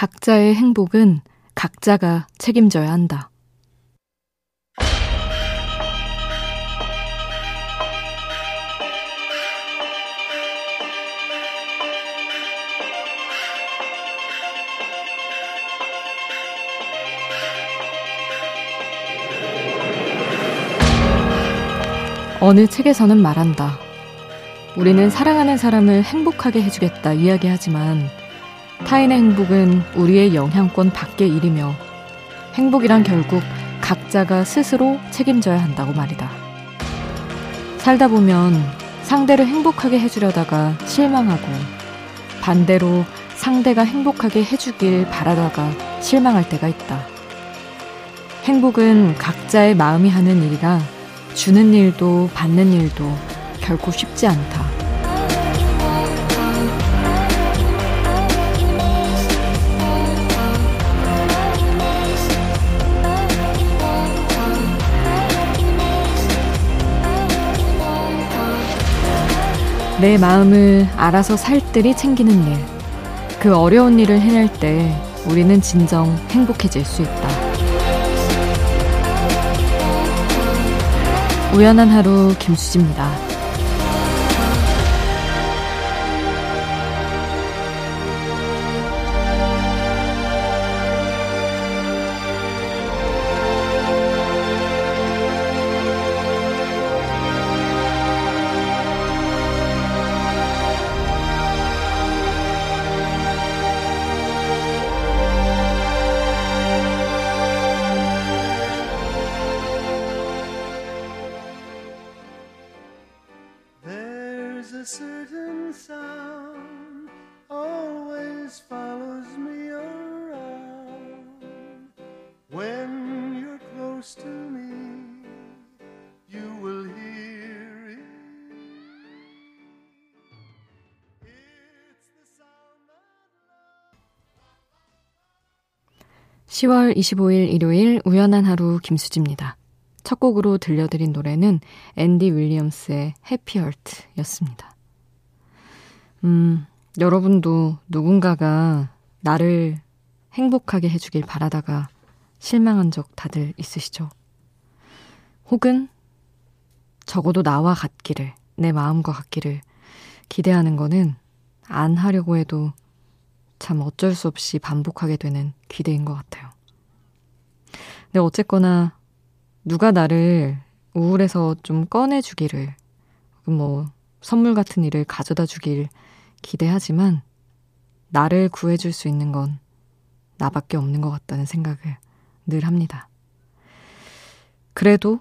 각자의 행복은 각자가 책임져야 한다. 어느 책에서는 말한다. 우리는 사랑하는 사람을 행복하게 해주겠다 이야기하지만 타인의 행복은 우리의 영향권 밖의 일이며 행복이란 결국 각자가 스스로 책임져야 한다고 말이다. 살다 보면 상대를 행복하게 해주려다가 실망하고 반대로 상대가 행복하게 해주길 바라다가 실망할 때가 있다. 행복은 각자의 마음이 하는 일이라 주는 일도 받는 일도 결코 쉽지 않다. 내 마음을 알아서 살뜰히 챙기는 일. 그 어려운 일을 해낼 때 우리는 진정 행복해질 수 있다. 우연한 하루 김수지입니다. 10월 25일 일요일 우연한 하루 김수지입니다. 첫 곡으로 들려드린 노래는 앤디 윌리엄스의 해피얼트였습니다. 음, 여러분도 누군가가 나를 행복하게 해주길 바라다가 실망한 적 다들 있으시죠? 혹은 적어도 나와 같기를, 내 마음과 같기를 기대하는 거는 안 하려고 해도 참 어쩔 수 없이 반복하게 되는 기대인 것 같아요. 근데 어쨌거나 누가 나를 우울해서 좀 꺼내주기를, 뭐 선물 같은 일을 가져다 주길 기대하지만 나를 구해줄 수 있는 건 나밖에 없는 것 같다는 생각을 늘 합니다. 그래도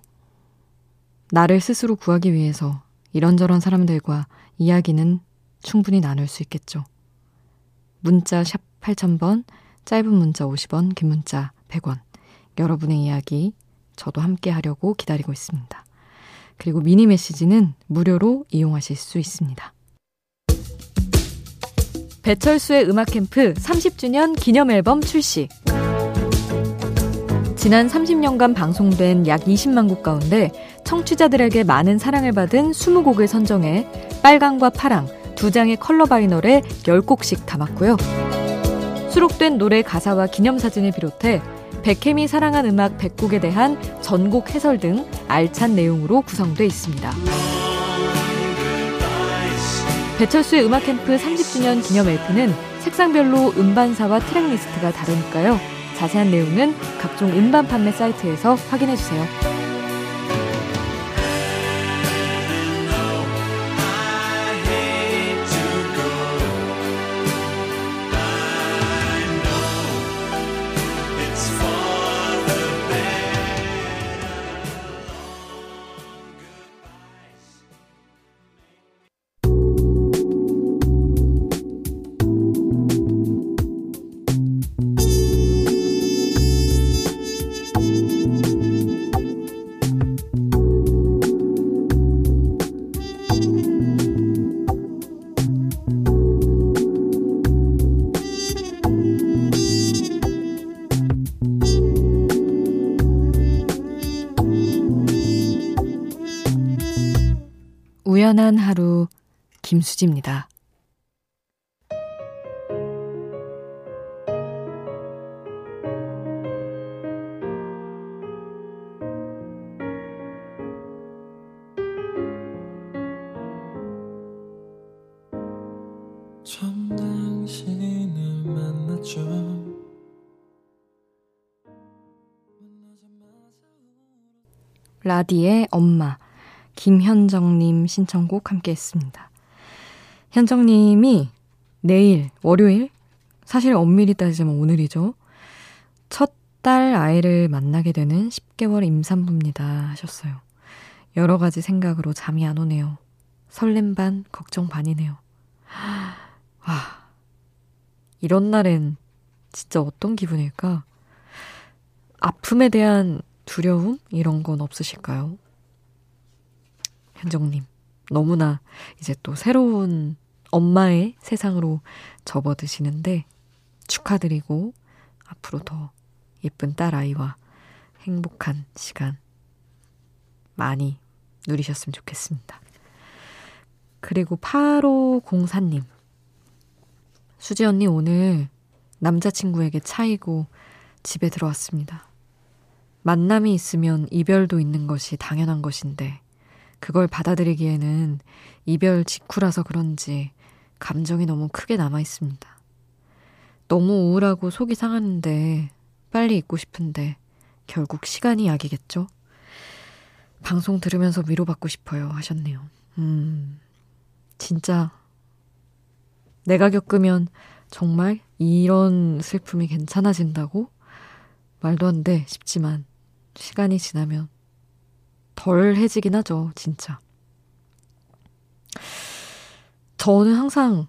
나를 스스로 구하기 위해서 이런저런 사람들과 이야기는 충분히 나눌 수 있겠죠. 문자 샵 8000번, 짧은 문자 50원, 긴 문자 100원. 여러분의 이야기 저도 함께 하려고 기다리고 있습니다. 그리고 미니 메시지는 무료로 이용하실 수 있습니다. 배철수의 음악 캠프 30주년 기념 앨범 출시. 지난 30년간 방송된 약 20만 곡 가운데 청취자들에게 많은 사랑을 받은 20곡을 선정해 빨강과 파랑 두 장의 컬러 vinyl에 10곡씩 담았고요. 수록된 노래 가사와 기념사진을 비롯해 배캠이 사랑한 음악 100곡에 대한 전곡 해설 등 알찬 내용으로 구성되어 있습니다. 배철수의 음악 캠프 30주년 기념 LP는 색상별로 음반사와 트랙 리스트가 다르니까요. 자세한 내용은 각종 음반 판매 사이트에서 확인해 주세요. 편안한 하루 김수지입니다. 라디의 엄마 김현정님 신청곡 함께 했습니다. 현정님이 내일 월요일 사실 엄밀히 따지자면 오늘이죠. 첫 딸 아이를 만나게 되는 10개월 임산부입니다 하셨어요. 여러 가지 생각으로 잠이 안 오네요. 설렘 반, 걱정 반이네요. 와, 이런 날엔 진짜 어떤 기분일까? 아픔에 대한 두려움? 이런 건 없으실까요? 현정님, 너무나 이제 또 새로운 엄마의 세상으로 접어드시는데 축하드리고 앞으로 더 예쁜 딸아이와 행복한 시간 많이 누리셨으면 좋겠습니다. 그리고 8504님. 수지 언니 오늘 남자친구에게 차이고 집에 들어왔습니다. 만남이 있으면 이별도 있는 것이 당연한 것인데, 그걸 받아들이기에는 이별 직후라서 그런지 감정이 너무 크게 남아 있습니다. 너무 우울하고 속이 상하는데, 빨리 잊고 싶은데, 결국 시간이 약이겠죠? 방송 들으면서 위로받고 싶어요. 하셨네요. 음, 진짜, 내가 겪으면 정말 이런 슬픔이 괜찮아진다고? 말도 안 돼 싶지만, 시간이 지나면 덜 해지긴 하죠, 진짜. 저는 항상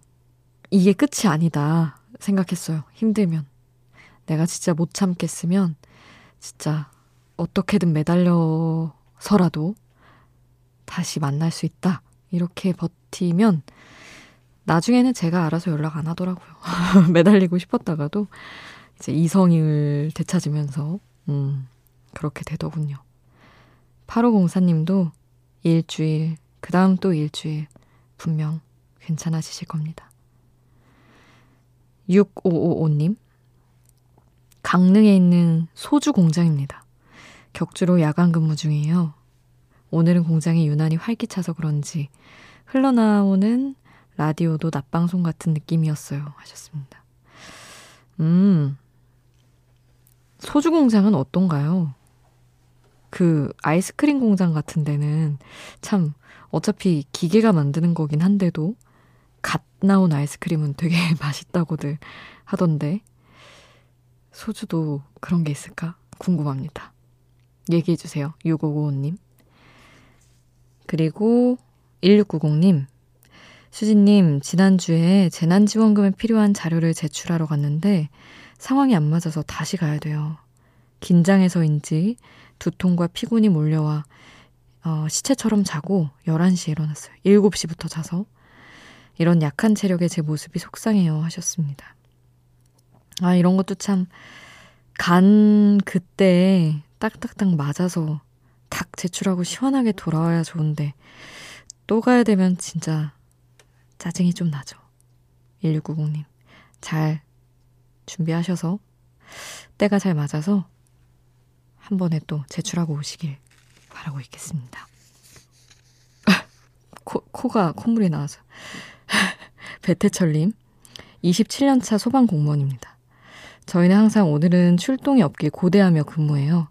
이게 끝이 아니다 생각했어요. 힘들면. 내가 진짜 못 참겠으면 진짜 어떻게든 매달려서라도 다시 만날 수 있다. 이렇게 버티면 나중에는 제가 알아서 연락 안 하더라고요. 매달리고 싶었다가도 이제 이성을 되찾으면서 음, 그렇게 되더군요. 8504님도 일주일, 그 다음 또 일주일, 분명 괜찮아지실 겁니다. 6555님, 강릉에 있는 소주 공장입니다. 격주로 야간 근무 중이에요. 오늘은 공장이 유난히 활기차서 그런지 흘러나오는 라디오도 낮방송 같은 느낌이었어요. 하셨습니다. 음, 소주 공장은 어떤가요? 그 아이스크림 공장 같은 데는 참 어차피 기계가 만드는 거긴 한데도 갓 나온 아이스크림은 되게 맛있다고들 하던데 소주도 그런 게 있을까 궁금합니다. 얘기해 주세요. 6555님. 그리고 1690님. 수진님, 지난주에 재난지원금에 필요한 자료를 제출하러 갔는데 상황이 안 맞아서 다시 가야 돼요. 긴장해서인지 두통과 피곤이 몰려와 어, 시체처럼 자고 11시에 일어났어요. 7시부터 자서. 이런 약한 체력의 제 모습이 속상해요 하셨습니다. 아, 이런 것도 참, 간 그때 딱딱딱 맞아서 닭 제출하고 시원하게 돌아와야 좋은데, 또 가야 되면 진짜 짜증이 좀 나죠. 1690님. 잘 준비하셔서, 때가 잘 맞아서 한 번에 또 제출하고 오시길 바라고 있겠습니다. 코, 코가 콧물이 나와서. 배태철님, 27년차 소방 공무원입니다. 저희는 항상 오늘은 출동이 없길 고대하며 근무해요.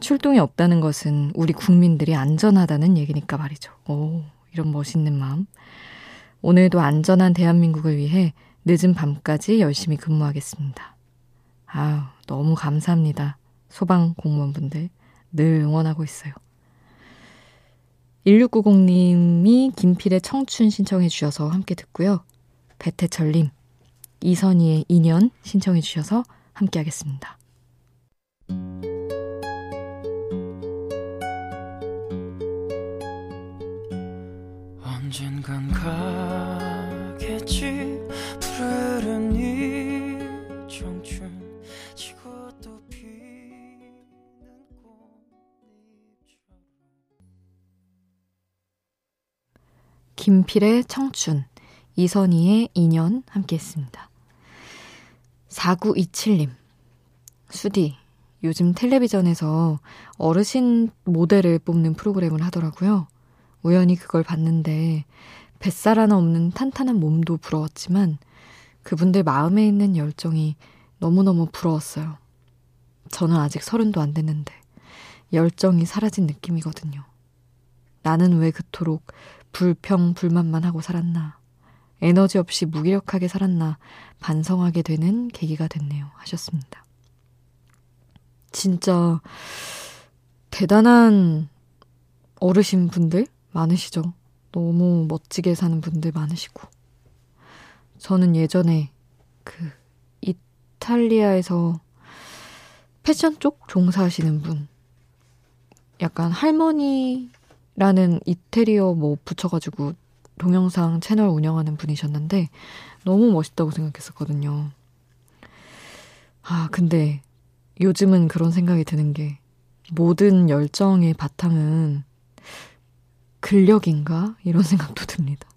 출동이 없다는 것은 우리 국민들이 안전하다는 얘기니까 말이죠. 오, 이런 멋있는 마음. 오늘도 안전한 대한민국을 위해 늦은 밤까지 열심히 근무하겠습니다. 아유, 너무 감사합니다. 소방 공무원분들 늘 응원하고 있어요. 1690님이 김필의 청춘 신청해 주셔서 함께 듣고요. 배태철님, 이선희의 인연 신청해 주셔서 함께 하겠습니다. 언젠간 가겠지 푸르른 이 청춘 김필의 청춘, 이선희의 인연 함께 했습니다. 4927님, 수디, 요즘 텔레비전에서 어르신 모델을 뽑는 프로그램을 하더라고요. 우연히 그걸 봤는데 뱃살 하나 없는 탄탄한 몸도 부러웠지만 그분들 마음에 있는 열정이 너무너무 부러웠어요. 저는 아직 서른도 안 됐는데 열정이 사라진 느낌이거든요. 나는 왜 그토록 불평, 불만만 하고 살았나. 에너지 없이 무기력하게 살았나 반성하게 되는 계기가 됐네요. 하셨습니다. 진짜 대단한 어르신 분들 많으시죠? 너무 멋지게 사는 분들 많으시고. 저는 예전에 그 이탈리아에서 패션 쪽 종사하시는 분, 약간 할머니 라는 이태리어 뭐 붙여가지고 동영상 채널 운영하는 분이셨는데 너무 멋있다고 생각했었거든요. 아, 근데 요즘은 그런 생각이 드는 게 모든 열정의 바탕은 근력인가? 이런 생각도 듭니다.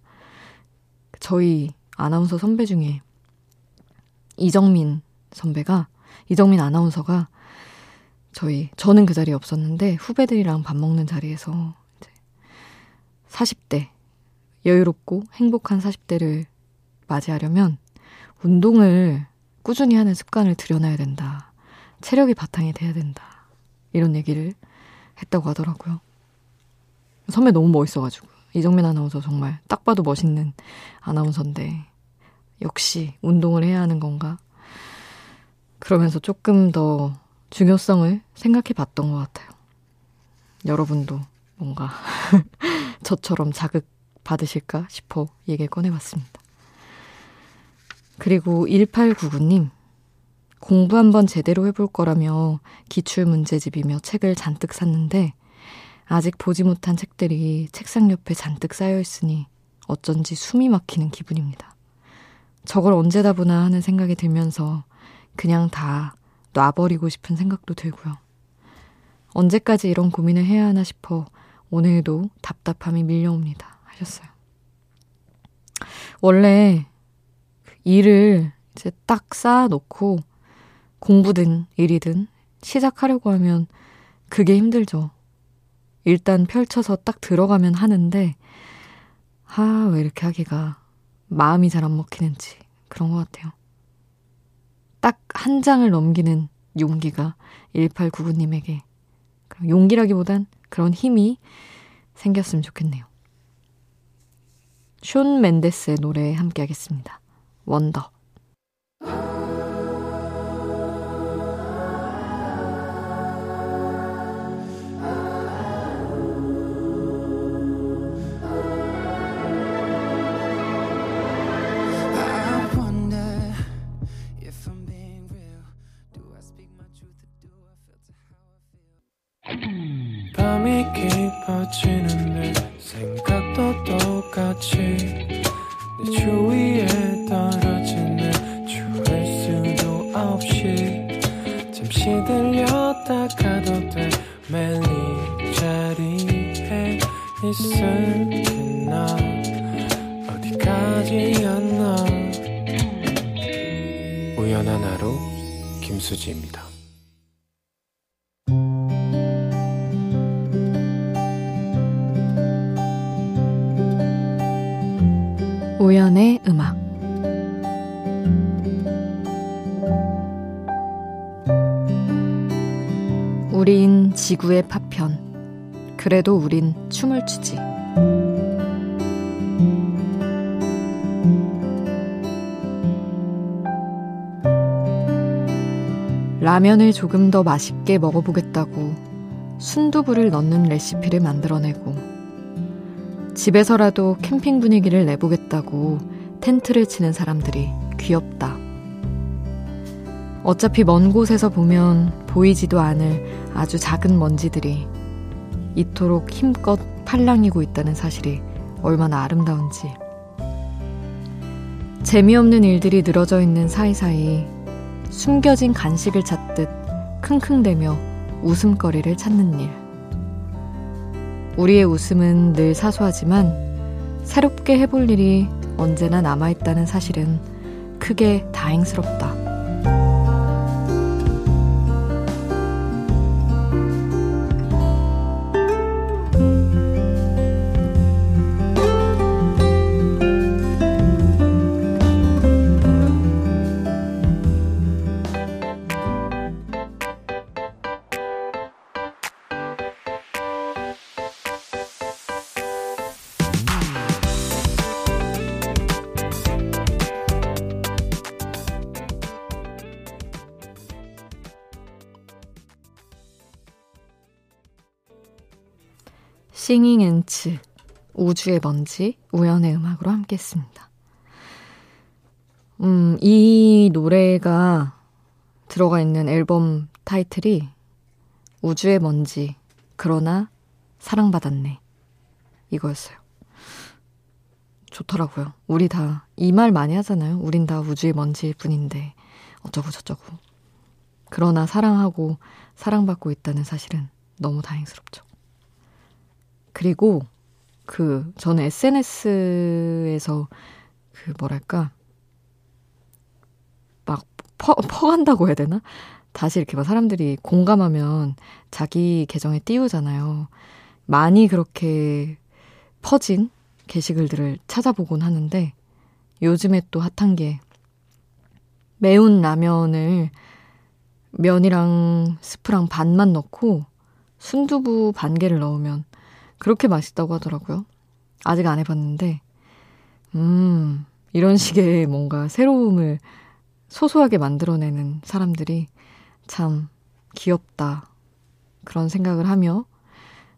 저희 아나운서 선배 중에 이정민 선배가, 이정민 아나운서가 저희, 저는 그 자리에 없었는데 후배들이랑 밥 먹는 자리에서 40대, 여유롭고 행복한 40대를 맞이하려면 운동을 꾸준히 하는 습관을 들여놔야 된다. 체력이 바탕이 돼야 된다. 이런 얘기를 했다고 하더라고요. 선배 너무 멋있어가지고. 이정민 아나운서 정말 딱 봐도 멋있는 아나운서인데, 역시 운동을 해야 하는 건가? 그러면서 조금 더 중요성을 생각해 봤던 것 같아요. 여러분도 뭔가 저처럼 자극 받으실까 싶어 얘기를 꺼내봤습니다. 그리고 1899님, 공부 한번 제대로 해볼 거라며 기출문제집이며 책을 잔뜩 샀는데 아직 보지 못한 책들이 책상 옆에 잔뜩 쌓여 있으니 어쩐지 숨이 막히는 기분입니다. 저걸 언제 다 보나 하는 생각이 들면서 그냥 다 놔버리고 싶은 생각도 들고요. 언제까지 이런 고민을 해야 하나 싶어 오늘도 답답함이 밀려옵니다. 하셨어요. 원래 일을 이제 딱 쌓아놓고 공부든 일이든 시작하려고 하면 그게 힘들죠. 일단 펼쳐서 딱 들어가면 하는데, 아, 왜 이렇게 하기가 마음이 잘 안 먹히는지 그런 것 같아요. 딱 한 장을 넘기는 용기가 1899님에게 용기라기보단 그런 힘이 생겼으면 좋겠네요. 숀 맨데스의 노래 함께 하겠습니다. 원더. 잠시 들렸다 가도 돼. 매일 이 자리에 있을게 나 어디까지였나. 우연한 하루 김수지입니다 지구의 파편 그래도 우린 춤을 추지 라면을 조금 더 맛있게 먹어보겠다고 순두부를 넣는 레시피를 만들어내고 집에서라도 캠핑 분위기를 내보겠다고 텐트를 치는 사람들이 귀엽다. 어차피 먼 곳에서 보면 보이지도 않을 아주 작은 먼지들이 이토록 힘껏 팔랑이고 있다는 사실이 얼마나 아름다운지. 재미없는 일들이 늘어져 있는 사이사이 숨겨진 간식을 찾듯 킁킁대며 웃음거리를 찾는 일. 우리의 웃음은 늘 사소하지만 새롭게 해볼 일이 언제나 남아있다는 사실은 크게 다행스럽다. 싱잉 앤츠 우주의 먼지 우연의 음악으로 함께 했습니다. 음, 이 노래가 들어가 있는 앨범 타이틀이 우주의 먼지 그러나 사랑받았네 이거였어요. 좋더라고요. 우리 다 이 말 많이 하잖아요. 우린 다 우주의 먼지일 뿐인데 어쩌고 저쩌고. 그러나 사랑하고 사랑받고 있다는 사실은 너무 다행스럽죠. 그리고 그 저는 SNS에서 그 뭐랄까 막 퍼, 퍼간다고 해야 되나? 다시 이렇게 막 사람들이 공감하면 자기 계정에 띄우잖아요. 많이 그렇게 퍼진 게시글들을 찾아보곤 하는데 요즘에 또 핫한 게 매운 라면을 면이랑 스프랑 반만 넣고 순두부 반 개를 넣으면 그렇게 맛있다고 하더라고요. 아직 안 해봤는데, 음, 이런 식의 뭔가 새로움을 소소하게 만들어내는 사람들이 참 귀엽다. 그런 생각을 하며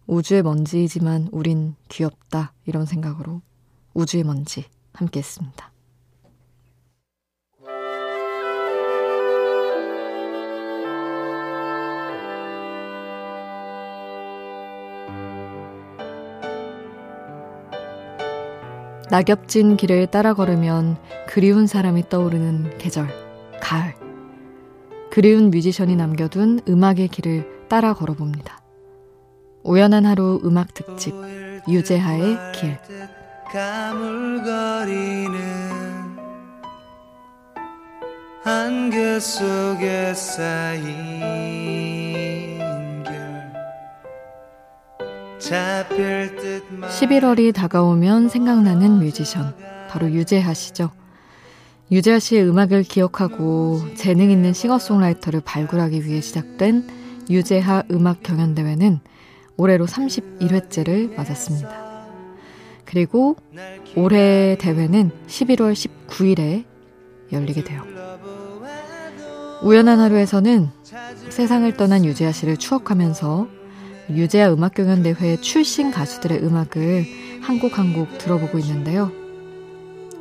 우주의 먼지이지만 우린 귀엽다. 이런 생각으로 우주의 먼지 함께 했습니다. 낙엽진 길을 따라 걸으면 그리운 사람이 떠오르는 계절, 가을. 그리운 뮤지션이 남겨둔 음악의 길을 따라 걸어봅니다. 우연한 하루 음악 특집, 유재하의 길. 한글 속에 쌓인 11월이 다가오면 생각나는 뮤지션, 바로 유재하 씨죠. 유재하 씨의 음악을 기억하고 재능 있는 싱어송라이터를 발굴하기 위해 시작된 유재하 음악 경연대회는 올해로 31회째를 맞았습니다. 그리고 올해 대회는 11월 19일에 열리게 돼요. 우연한 하루에서는 세상을 떠난 유재하 씨를 추억하면서 유재하 음악경연대회 출신 가수들의 음악을 한 곡 한 곡 들어보고 있는데요.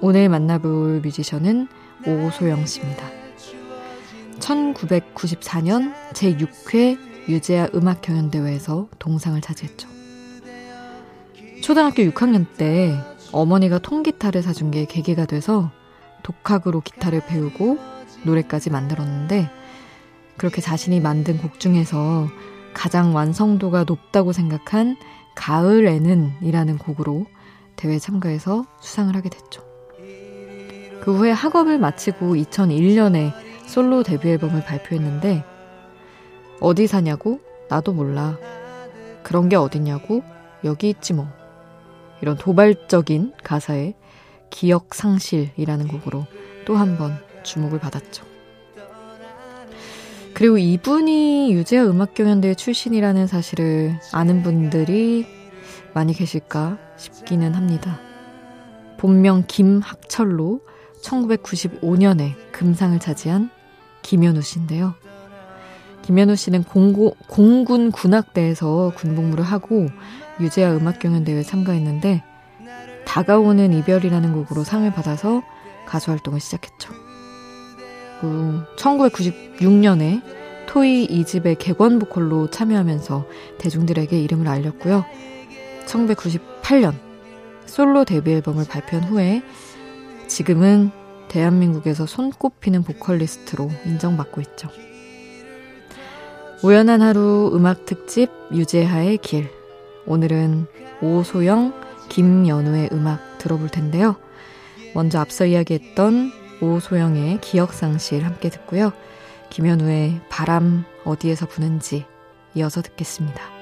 오늘 만나볼 뮤지션은 오소영 씨입니다. 1994년 제6회 유재하 음악경연대회에서 동상을 차지했죠. 초등학교 6학년 때 어머니가 통기타를 사준 게 계기가 돼서 독학으로 기타를 배우고 노래까지 만들었는데 그렇게 자신이 만든 곡 중에서 가장 완성도가 높다고 생각한 가을에는 이라는 곡으로 대회 참가해서 수상을 하게 됐죠. 그 후에 학업을 마치고 2001년에 솔로 데뷔 앨범을 발표했는데 어디 사냐고? 나도 몰라. 그런 게 어딨냐고? 여기 있지 뭐. 이런 도발적인 가사에 기억 상실이라는 곡으로 또 한 번 주목을 받았죠. 그리고 이분이 유재하 음악경연대회 출신이라는 사실을 아는 분들이 많이 계실까 싶기는 합니다. 본명 김학철로 1995년에 금상을 차지한 김현우 씨인데요. 김현우 씨는 공고, 공군 군악대에서 군복무를 하고 유재하 음악경연대회에 참가했는데 다가오는 이별이라는 곡으로 상을 받아서 가수 활동을 시작했죠. 1996년에 토이 2집의 객원 보컬로 참여하면서 대중들에게 이름을 알렸고요. 1998년 솔로 데뷔 앨범을 발표한 후에 지금은 대한민국에서 손꼽히는 보컬리스트로 인정받고 있죠. 우연한 하루 음악 특집 유재하의 길. 오늘은 오소영, 김연우의 음악 들어볼 텐데요. 먼저 앞서 이야기했던 오소영의 기억상실 함께 듣고요. 김현우의 바람 어디에서 부는지 이어서 듣겠습니다.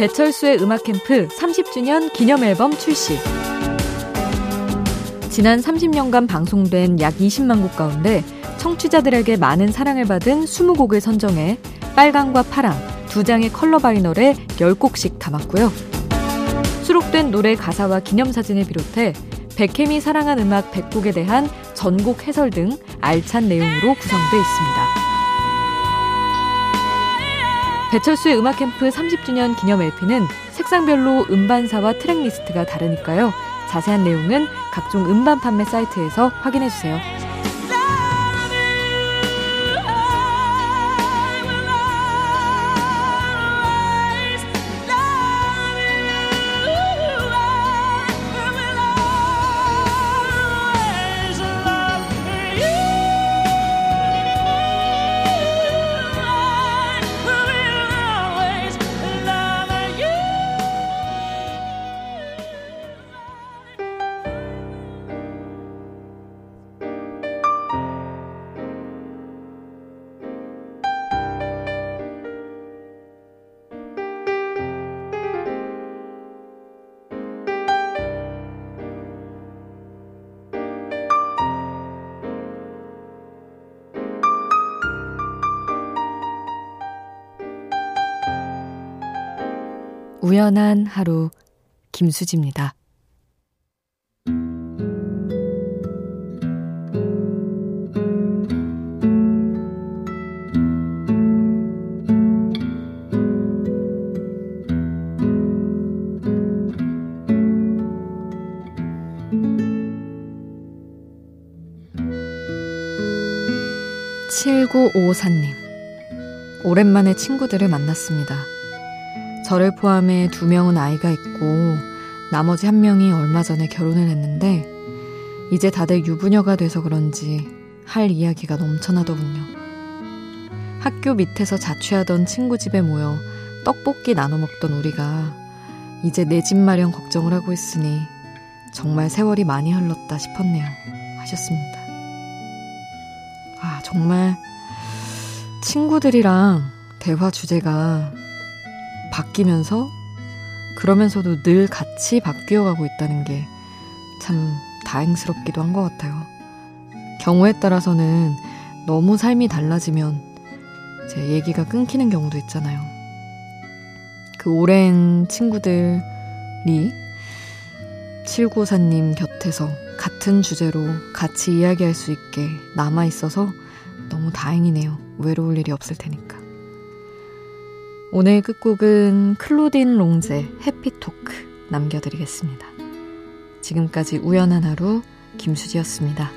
배철수의 음악 캠프 30주년 기념 앨범 출시. 지난 30년간 방송된 약 20만 곡 가운데 청취자들에게 많은 사랑을 받은 20곡을 선정해 빨강과 파랑 두 장의 컬러 바이널에 10곡씩 담았고요. 수록된 노래 가사와 기념사진을 비롯해 백햄이 사랑한 음악 100곡에 대한 전곡 해설 등 알찬 내용으로 구성되어 있습니다. 배철수의 음악 캠프 30주년 기념 LP는 색상별로 음반사와 트랙리스트가 다르니까요. 자세한 내용은 각종 음반 판매 사이트에서 확인해 주세요. 우연한 하루 김수지입니다. 7954님. 오랜만에 친구들을 만났습니다. 저를 포함해 두 명은 아이가 있고 나머지 한 명이 얼마 전에 결혼을 했는데 이제 다들 유부녀가 돼서 그런지 할 이야기가 넘쳐나더군요. 학교 밑에서 자취하던 친구 집에 모여 떡볶이 나눠 먹던 우리가 이제 내 집 마련 걱정을 하고 있으니 정말 세월이 많이 흘렀다 싶었네요. 하셨습니다. 아, 정말 친구들이랑 대화 주제가 바뀌면서 그러면서도 늘 같이 바뀌어가고 있다는 게 참 다행스럽기도 한 것 같아요. 경우에 따라서는 너무 삶이 달라지면 제 얘기가 끊기는 경우도 있잖아요. 그 오랜 친구들이 794님 곁에서 같은 주제로 같이 이야기할 수 있게 남아 있어서 너무 다행이네요. 외로울 일이 없을 테니까. 오늘 끝곡은 클로딘 롱제 해피토크 남겨드리겠습니다. 지금까지 우연한 하루 김수지였습니다.